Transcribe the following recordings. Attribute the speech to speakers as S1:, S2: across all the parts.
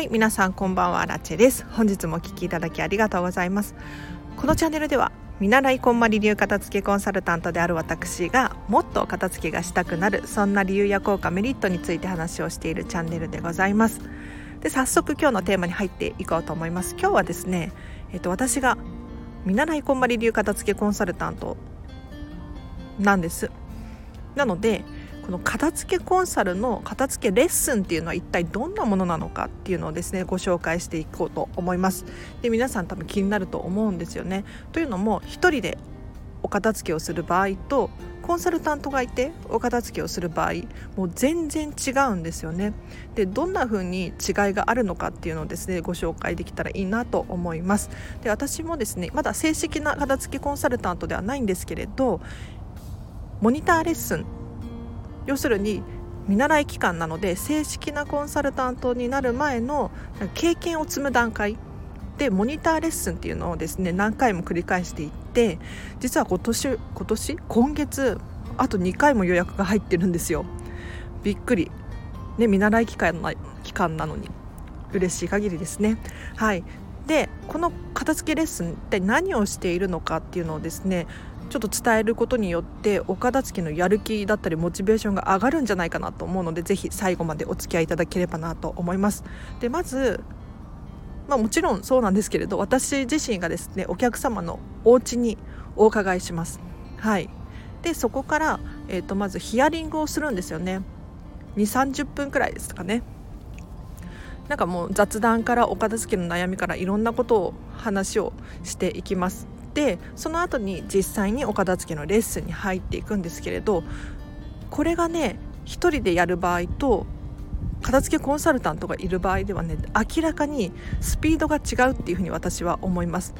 S1: はい皆さんこんばんは。ラチェです。本日もお聞きいただきありがとうございます。このチャンネルでは見習いこんまり流片付けコンサルタントである私がもっと片付けがしたくなるそんな理由や効果メリットについて話をしているチャンネルでございます。で早速今日のテーマに入っていこうと思います。今日はですねえっと私が見習いこんまり流片付けコンサルタントなんです。なのでこの片付けコンサルの片付けレッスンっていうのは一体どんなものなのかっていうのをですねご紹介していこうと思います。で皆さん多分気になると思うんですよね。というのも一人でお片付けをする場合とコンサルタントがいてお片付けをする場合もう全然違うんですよね。でどんな風に違いがあるのかっていうのをですねご紹介できたらいいなと思います。で私もですねまだ正式な片付けコンサルタントではないんですけれどモニターレッスン要するに見習い期間なので正式なコンサルタントになる前の経験を積む段階でモニターレッスンっていうのをですね何回も繰り返していって実は今年今年今月あと2回も予約が入ってるんですよ。びっくり。ね見習い期間な期間なのに。嬉しい限りですね。はい。でこの片付けレッスンって何をしているのかっていうのをですねちょっと伝えることによってお片付けのやる気だったりモチベーションが上がるんじゃないかなと思うのでぜひ最後までお付き合いいただければなと思います。でまずまあ、もちろんそうなんですけれど私自身がですねお客様のお家にお伺いします。はいでそこから、えーと、まずヒアリングをするんですよね2 3 0分くらいですかねなんかもう雑談からお片付けの悩みからいろんなことを話をしていきますでその後に実際にお片付けのレッスンに入っていくんですけれどこれがね1人でやる場合と片付けコンサルタントがいる場合ではね明らかにスピードが違うっていうふに私は思います。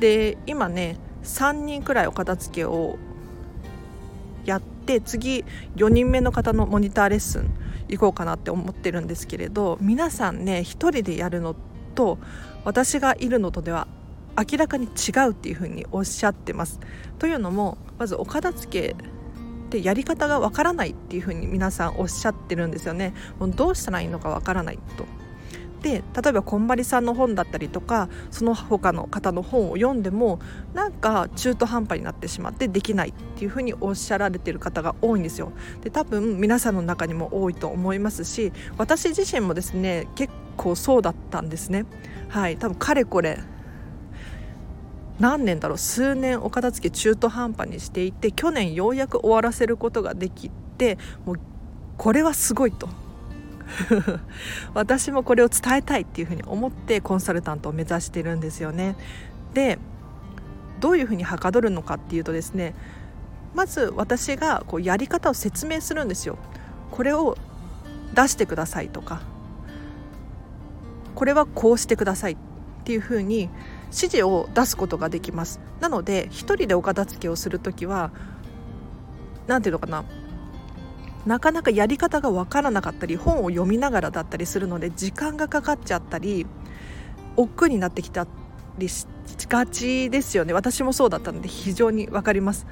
S1: で今ね3人くらいお片付けをやって次4人目の方のモニターレッスン行こうかなって思ってるんですけれど皆さんね1人でやるのと私がいるのとでは明らかに違うっていうふうにおっしゃってます。というのもまずお片付けでやり方がわからないっていうふうに皆さんおっしゃってるんですよね。もうどうしたらいいのかわからないと。で例えばこんまりさんの本だったりとかその他の方の本を読んでもなんか中途半端になってしまってできないっていうふうにおっしゃられてる方が多いんですよ。で多分皆さんの中にも多いと思いますし私自身もですね結構そうだったんですね。はい多分かれこれ何年だろう？数年お片付け中途半端にしていて去年ようやく終わらせることができてもうこれはすごいと 私もこれを伝えたいっていうふうに思ってコンサルタントを目指してるんですよね。でどういうふうにはかどるのかっていうとですねまず私がこうやり方を説明するんですよ。これを出してくださいとかこれはこうしてくださいっていうふうに指示を出すことができます。なので一人でお片付けをする時は何ていうのかな。なかなかやり方が分からなかったり本を読みながらだったりするので時間がかかっちゃったり億劫になってきたりしがちですよね。私もそうだったので非常に分かります。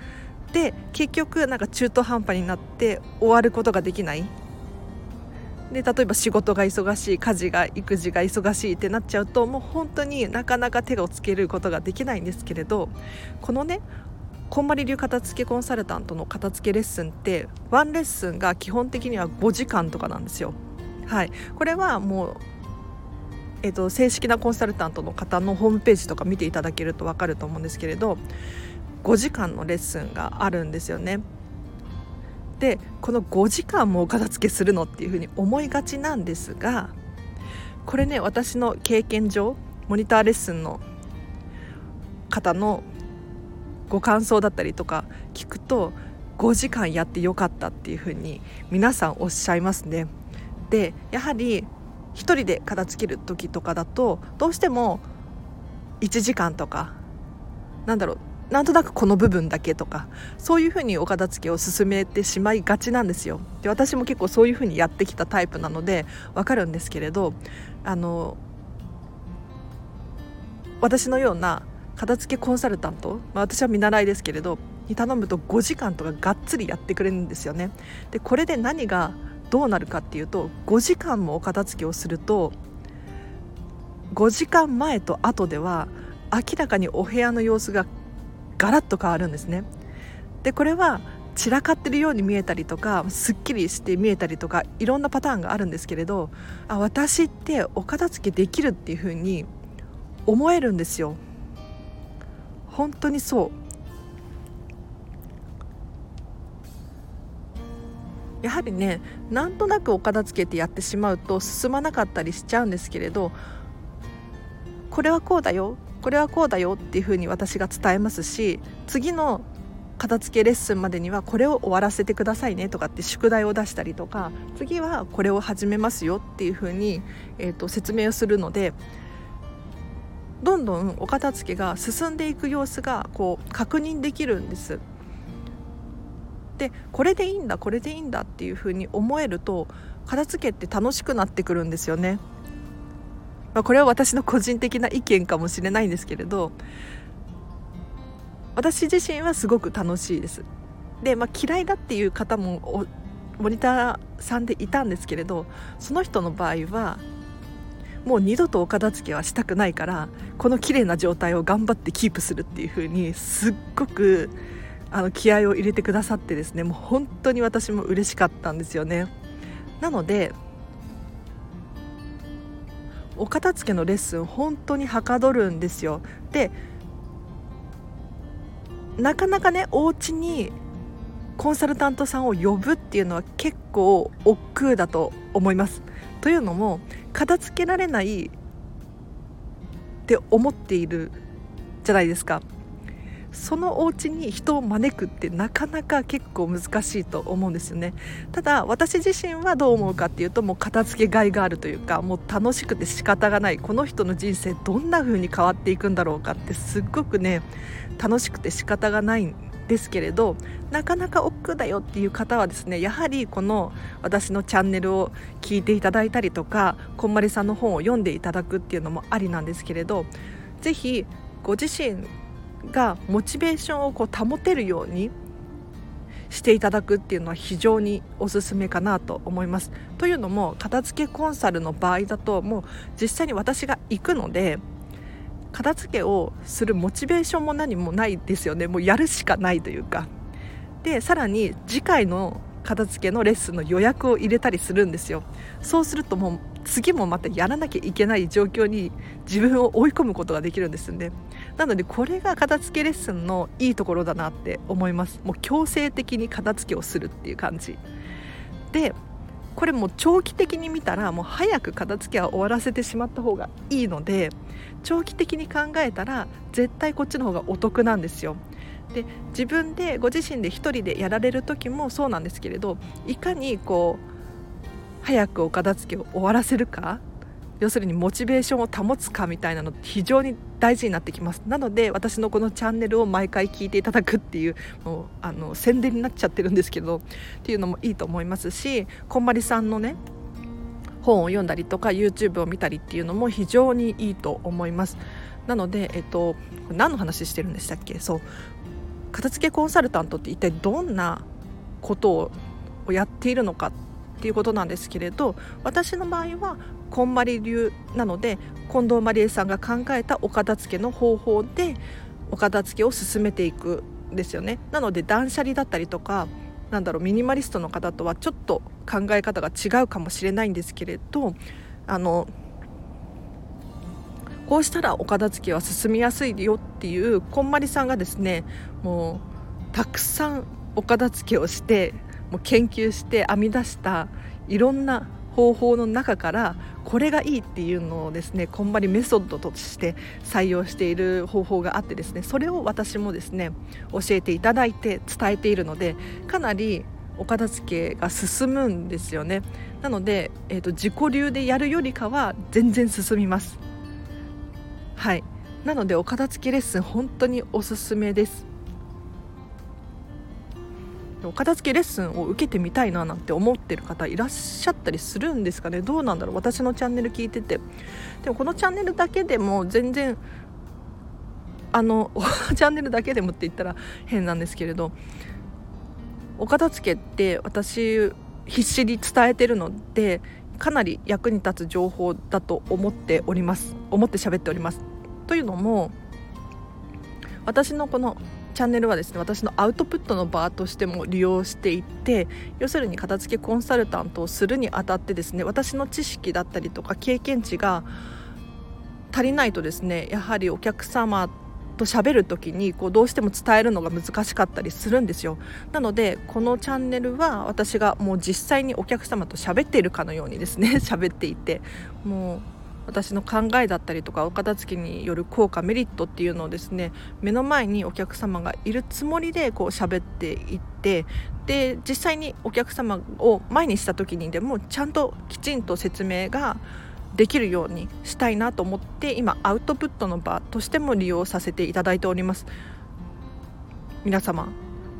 S1: で結局なんか中途半端になって終わることができない。で例えば仕事が忙しい家事が育児が忙しいってなっちゃうともう本当になかなか手をつけることができないんですけれどこのねこんまり流片付けコンサルタントの片付けレッスンってワンレッスンが基本的には5時間とかなんですよ。はい、これはもうえーと、正式なコンサルタントの方のホームページとか見ていただけると分かると思うんですけれど5時間のレッスンがあるんですよね。でこの5時間もお片付けするのっていうふうに思いがちなんですがこれね私の経験上モニターレッスンの方のご感想だったりとか聞くと5時間やってよかったっていうふうに皆さんおっしゃいますね。でやはり1人で片付ける時とかだとどうしても1時間とかなんだろうなんとなくこの部分だけとかそういうふうにお片付けを進めてしまいがちなんですよ。で私も結構そういうふうにやってきたタイプなのでわかるんですけれどあの私のような片付けコンサルタント、まあ、私は見習いですけれどに頼むと5時間とかがっつりやってくれるんですよね。でこれで何がどうなるかっていうと5時間もお片付けをすると5時間前と後では明らかにお部屋の様子がガラッと変わるんですね。でこれは散らかってるように見えたりとかすっきりして見えたりとかいろんなパターンがあるんですけれどあ私ってお片付けできるっていう風に思えるんですよ。本当にそう。やはりねなんとなくお片付けてやってしまうと進まなかったりしちゃうんですけれどこれはこうだよ。これはこうだよっていうふうに私が伝えますし次の片付けレッスンまでにはこれを終わらせてくださいねとかって宿題を出したりとか次はこれを始めますよっていうふうに、えーと、説明をするのでどんどんお片付けが進んでいく様子がこう確認できるんです。でこれでいいんだこれでいいんだっていうふうに思えると片付けって楽しくなってくるんですよね。まあ、これは私の個人的な意見かもしれないんですけれど私自身はすごく楽しいです。で、まあ、嫌いだっていう方もモニターさんでいたんですけれどその人の場合はもう二度とお片付けはしたくないからこの綺麗な状態を頑張ってキープするっていう風にすっごくあの気合を入れてくださってですねもう本当に私も嬉しかったんですよね。なのでお片付けのレッスン本当にはかどるんですよでなかなかねお家にコンサルタントさんを呼ぶっていうのは結構億劫だと思います。というのも片付けられないって思っているじゃないですか。そのお家に人を招くってなかなか結構難しいと思うんですよね。ただ私自身はどう思うかっていうともう片付けがいがあるというかもう楽しくて仕方がない。この人の人生どんな風に変わっていくんだろうかってすっごくね楽しくて仕方がないんですけれどなかなか億劫だよっていう方はですねやはりこの私のチャンネルを聞いていただいたりとかこんまりさんの本を読んでいただくっていうのもありなんですけれどぜひご自身がモチベーションをこう保てるようにしていただくっていうのは非常におすすめかなと思います。というのも片付けコンサルの場合だともう実際に私が行くので片付けをするモチベーションも何もないですよね。もうやるしかないというか。でさらに次回の片付けのレッスンの予約を入れたりするんですよ。そうするとも次もまたやらなきゃいけない状況に自分を追い込むことができるんですよね。なのでこれが片付けレッスンのいいところだなって思います。もう強制的に片付けをするっていう感じ。でこれも長期的に見たらもう早く片付けは終わらせてしまった方がいいので長期的に考えたら絶対こっちの方がお得なんですよ。で自分でご自身で1人でやられる時もそうなんですけれどいかにこう早くお片付けを終わらせるか？要するにモチベーションを保つかみたいなの非常に大事になってきます。なので私のこのチャンネルを毎回聞いていただくっていうもうあの宣伝になっちゃってるんですけどっていうのもいいと思いますしこんまりさんのね本を読んだりとか YouTube を見たりっていうのも非常にいいと思います。なので、えっと、何の話してるんでしたっけ？そう。片付けコンサルタントって一体どんなことをやっているのかっていうことなんですけれど私の場合はこんまり流なので近藤まりえさんが考えたお片付けの方法でお片付けを進めていくんですよね。なので断捨離だったりとかなんだろうミニマリストの方とはちょっと考え方が違うかもしれないんですけれどあのこうしたらお片付けは進みやすいよっていうこんまりさんがですねもうたくさんお片付けをしてもう研究して編み出したいろんな方法の中からこれがいいっていうのをですねこんまりメソッドとして採用している方法があってですねそれを私もですね教えていただいて伝えているのでかなりお片付けが進むんですよね。なので、えーと、自己流でやるよりかは全然進みます。はい。なのでお片付けレッスン本当におすすめです。お片付けレッスンを受けてみたいななんて思ってる方いらっしゃったりするんですかね。どうなんだろう。私のチャンネル聞いてて。でもこのチャンネルだけでも全然あの チャンネルだけでもって言ったら変なんですけれどお片付けって私必死に伝えてるのでかなり役に立つ情報だと思っております。思って喋っております。というのも私のこのチャンネルはですね私のアウトプットの場としても利用していて要するに片付けコンサルタントをするにあたってですね私の知識だったりとか経験値が足りないとですねやはりお客様と喋る時にこうどうしても伝えるのが難しかったりするんですよ。なのでこのチャンネルは私がもう実際にお客様と喋っているかのようにですね 喋っていてもう私の考えだったりとかお片付けによる効果メリットっていうのをですね目の前にお客様がいるつもりでこう喋っていってで実際にお客様を前にした時にでもちゃんときちんと説明ができるようにしたいなと思って今アウトプットの場としても利用させていただいております。皆様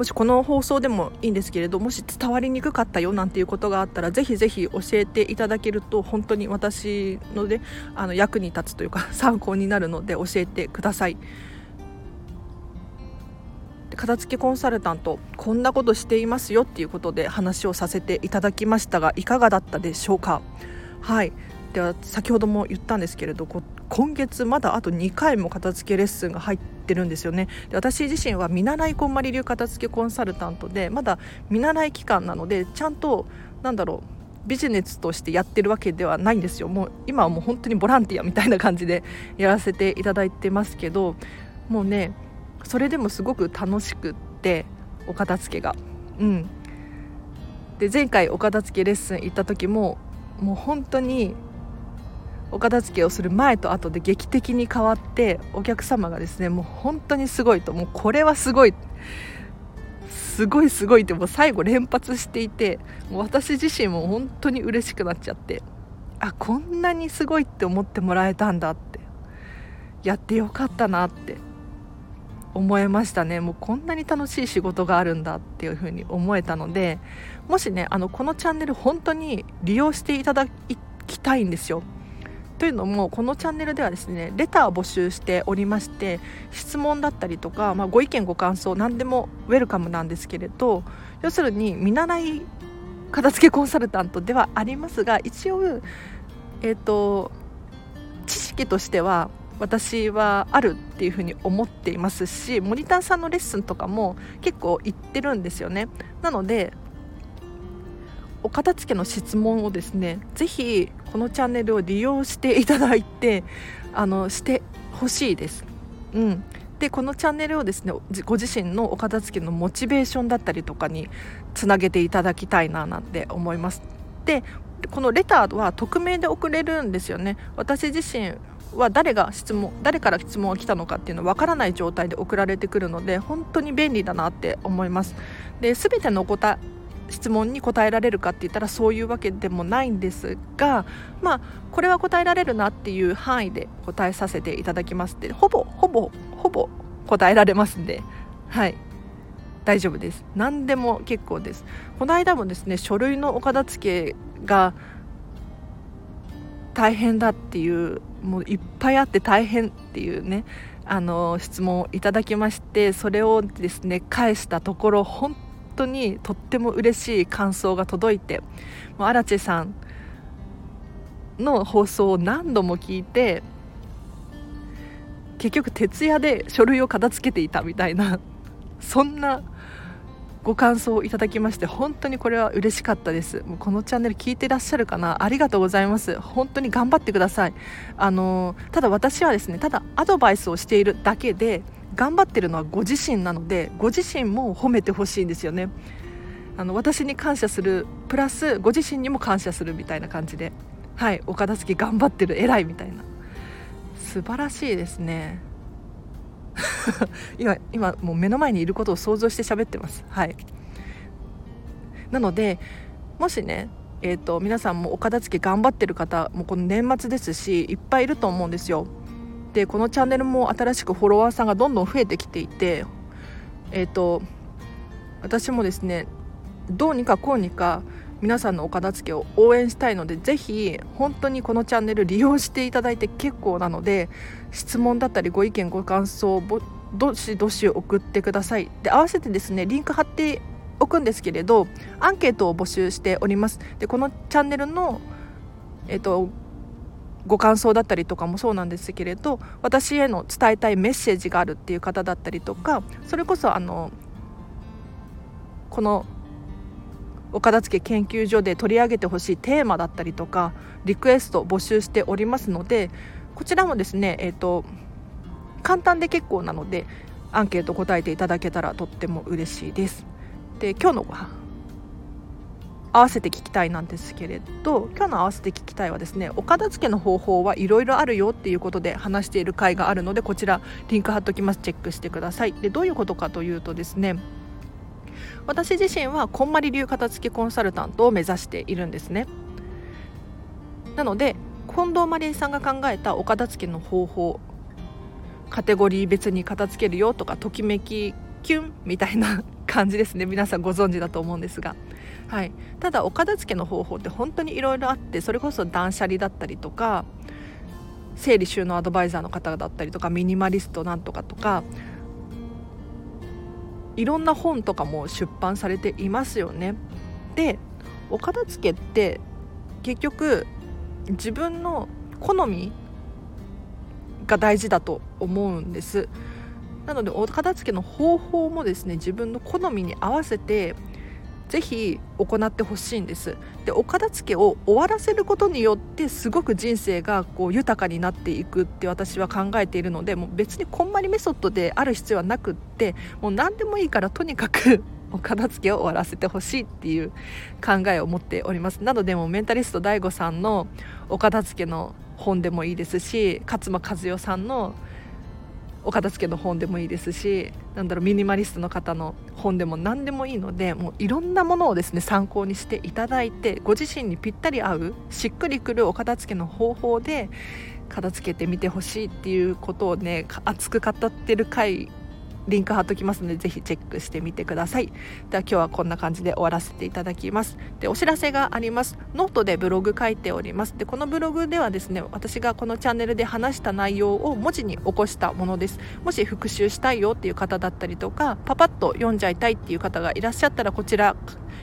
S1: もしこの放送でもいいんですけれどもし伝わりにくかったよなんていうことがあったらぜひぜひ教えていただけると本当に私のであの役に立つというか 参考になるので教えてください。片付けコンサルタントこんなことしていますよっていうことで話をさせていただきましたがいかがだったでしょうか？はい。では先ほども言ったんですけれど今月まだあと2回も片付けレッスンが入ってるんですよね。で私自身は見習いこんまり流片付けコンサルタントでまだ見習い期間なのでちゃんとなんだろうビジネスとしてやってるわけではないんですよ。もう今はもう本当にボランティアみたいな感じで やらせていただいてますけどもうねそれでもすごく楽しくってお片付けが。うん。で前回お片付けレッスン行った時ももう本当にお片付けをする前と後で劇的に変わってお客様がですねもう本当にすごいともうこれはすごいすごいすごいってもう最後連発していてもう私自身も本当に嬉しくなっちゃってあこんなにすごいって思ってもらえたんだってやってよかったなって思えましたね。もうこんなに楽しい仕事があるんだっていうふうに思えたのでもしねあのこのチャンネル本当に利用していただきたいんですよ。というのもこのチャンネルではですねレターを募集しておりまして質問だったりとか、まあ、ご意見ご感想何でもウェルカムなんですけれど要するに見習い片付けコンサルタントではありますが一応、えーと、知識としては私はあるっていうふうに思っていますしモニターさんのレッスンとかも結構行ってるんですよね。なのでお片付けの質問をですねぜひこのチャンネルを利用していただいてあのしてほしいです。うん、でこのチャンネルをですねご自身のお片付けのモチベーションだったりとかにつなげていただきたいななんて思います。でこのレターは匿名で送れるんですよね。私自身は誰が質問誰から質問が来たのかっていうのわからない状態で送られてくるので本当に便利だなって思います。で全てのお答質問に答えられるかって言ったらそういうわけでもないんですがまあこれは答えられるなっていう範囲で答えさせていただきますでほぼほぼほぼ答えられますんではい。大丈夫です。何でも結構です。この間もですね書類のお片付けが大変だっていうもういっぱいあって大変っていうねあの質問をいただきましてそれをですね返したところ本当にとっても嬉しい感想が届いてもう荒地さんの放送を何度も聞いて結局徹夜で書類を片付けていたみたいなそんなご感想をいただきまして本当にこれは嬉しかったです。もうこのチャンネル聞いてらっしゃるかな？ありがとうございます。本当に頑張ってください。あのただ私はですねただアドバイスをしているだけで頑張ってるのはご自身なのでご自身も褒めてほしいんですよね。あの私に感謝するプラスご自身にも感謝するみたいな感じで。はいお片付け頑張ってる偉いみたいな。素晴らしいですね。今今もう目の前にいることを想像して喋ってます。はい。なのでもしねえーと皆さんもお片付け頑張ってる方もこの年末ですしいっぱいいると思うんですよ。でこのチャンネルも新しくフォロワーさんがどんどん増えてきていてえっ、ー、と私もですねどうにかこうにか皆さんのお片付けを応援したいのでぜひ本当にこのチャンネル 利用していただいて結構なので質問だったりご意見ご感想をどしどし送ってください。で合わせてですねリンク貼っておくんですけれどアンケートを募集しております。でこのチャンネルのえっとご感想だったりとかもそうなんですけれど私への伝えたいメッセージがあるっていう方だったりとかそれこそあのこのお片付け研究所で取り上げてほしいテーマだったりとかリクエスト募集しておりますのでこちらもですね、えーと、簡単で結構なのでアンケート答えていただけたらとっても嬉しいです。で今日の合わせて聞きたいなんですけれど今日の合わせて聞きたいはですねお片付けの方法はいろいろあるよっていうことで話している回があるのでこちらリンク貼っときます。チェックしてください。でどういうことかというとですね私自身はこんまり流片付けコンサルタントを目指しているんですね。なので近藤マリエさんが考えたお片付けの方法カテゴリー別に片付けるよとかときめきキュンみたいな感じですね。皆さんご存知だと思うんですが、はい、ただお片付けの方法って本当にいろいろあってそれこそ断捨離だったりとか整理収納アドバイザーの方だったりとかミニマリストなんとかとかいろんな本とかも出版されていますよね。でお片付けって結局自分の好みが大事だと思うんですなのでお片付けの方法もですね自分の好みに合わせてぜひ行ってほしいんです。でお片付けを終わらせることによってすごく人生がこう豊かになっていくって私は考えているのでもう別にこんまりメソッドである必要はなくってもう何でもいいからとにかく お片付けを終わらせてほしいっていう考えを持っております。なのでもメンタリスト DAIGO さんのお片付けの本でもいいですし勝間和代さんのお片付けの本でもいいですしなんだろうミニマリストの方の本でも何でもいいのでもういろんなものをですね参考にしていただいてご自身にぴったり合うしっくりくるお片付けの方法で片付けてみてほしいっていうことをね熱く語ってる回リンク貼っときますのでぜひチェックしてみてください。では今日はこんな感じで終わらせていただきます。でお知らせがあります。ノートでブログ書いております。でこのブログではですね私がこのチャンネルで話した内容を文字に起こしたものです。もし復習したいよっていう方だったりとかパパッと読んじゃいたいっていう方がいらっしゃったらこちら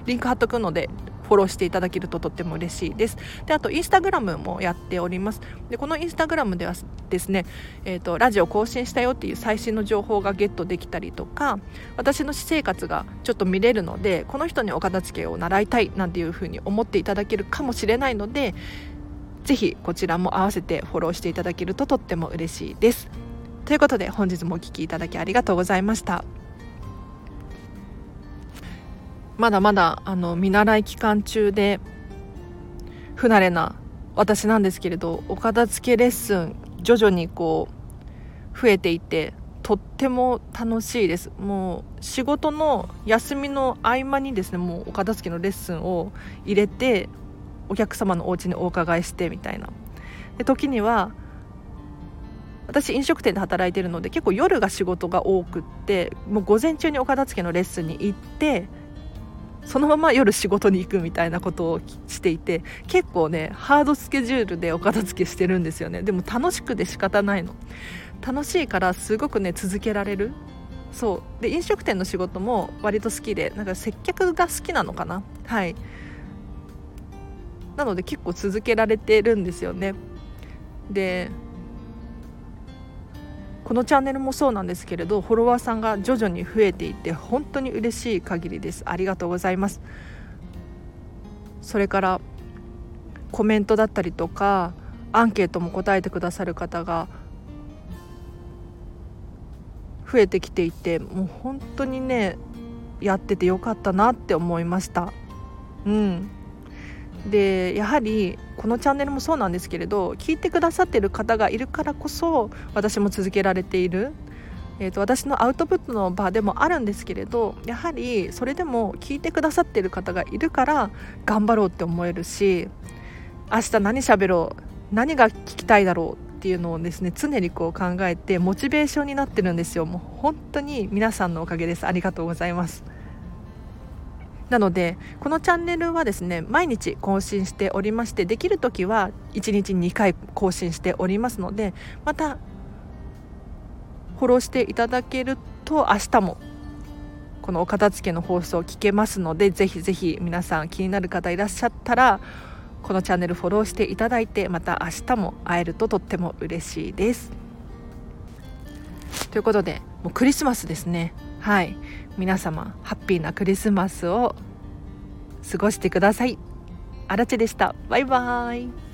S1: リンク貼っとくのでフォローしていただけるととっても嬉しいですであとインスタグラムもやっておりますでこのインスタグラムではですね、えーと、ラジオ更新したよっていう最新の情報がゲットできたりとか私の私生活がちょっと見れるのでこの人にお片付けを習いたいなんていうふうに思っていただけるかもしれないのでぜひこちらも合わせてフォローしていただけるととっても嬉しいです。ということで本日もお聴きいただきありがとうございました。まだまだあの見習い期間中で不慣れな私なんですけれどお片付けレッスン徐々にこう増えていてとっても楽しいです。もう仕事の休みの合間にですねもうお片付けのレッスンを入れてお客様のお家にお伺いしてみたいな。で時には私飲食店で働いてるので結構夜が仕事が多くってもう午前中にお片付けのレッスンに行ってそのまま夜仕事に行くみたいなことをしていて結構ねハードスケジュールでお片付けしてるんですよね。でも楽しくて仕方ないの。楽しいからすごくね続けられる。そう。で飲食店の仕事も割と好きでなんか接客が好きなのかな。はい。なので結構続けられてるんですよね。でこのチャンネルもそうなんですけれどフォロワーさんが徐々に増えていて本当に嬉しい限りです。ありがとうございます。それからコメントだったりとかアンケートも答えてくださる方が増えてきていてもう本当にねやっててよかったなって思いました。うん。でやはりこのチャンネルもそうなんですけれど聞いてくださってる方がいるからこそ私も続けられている、えーと、私のアウトプットの場でもあるんですけれどやはりそれでも聞いてくださってる方がいるから頑張ろうって思えるし明日何喋ろう何が聞きたいだろうっていうのをですね常にこう考えてモチベーションになってるんですよ。もう本当に皆さんのおかげです。ありがとうございます。なのでこのチャンネルはですね毎日更新しておりましてできる時は1日2回更新しておりますのでまたフォローしていただけると明日もこのお片付けの放送を聞けますのでぜひぜひ皆さん気になる方いらっしゃったらこのチャンネルフォローしていただいてまた明日も会えるととっても嬉しいです。ということでもうクリスマスですね。はい。皆様ハッピーなクリスマスを過ごしてください。あらちでした。バイバーイ。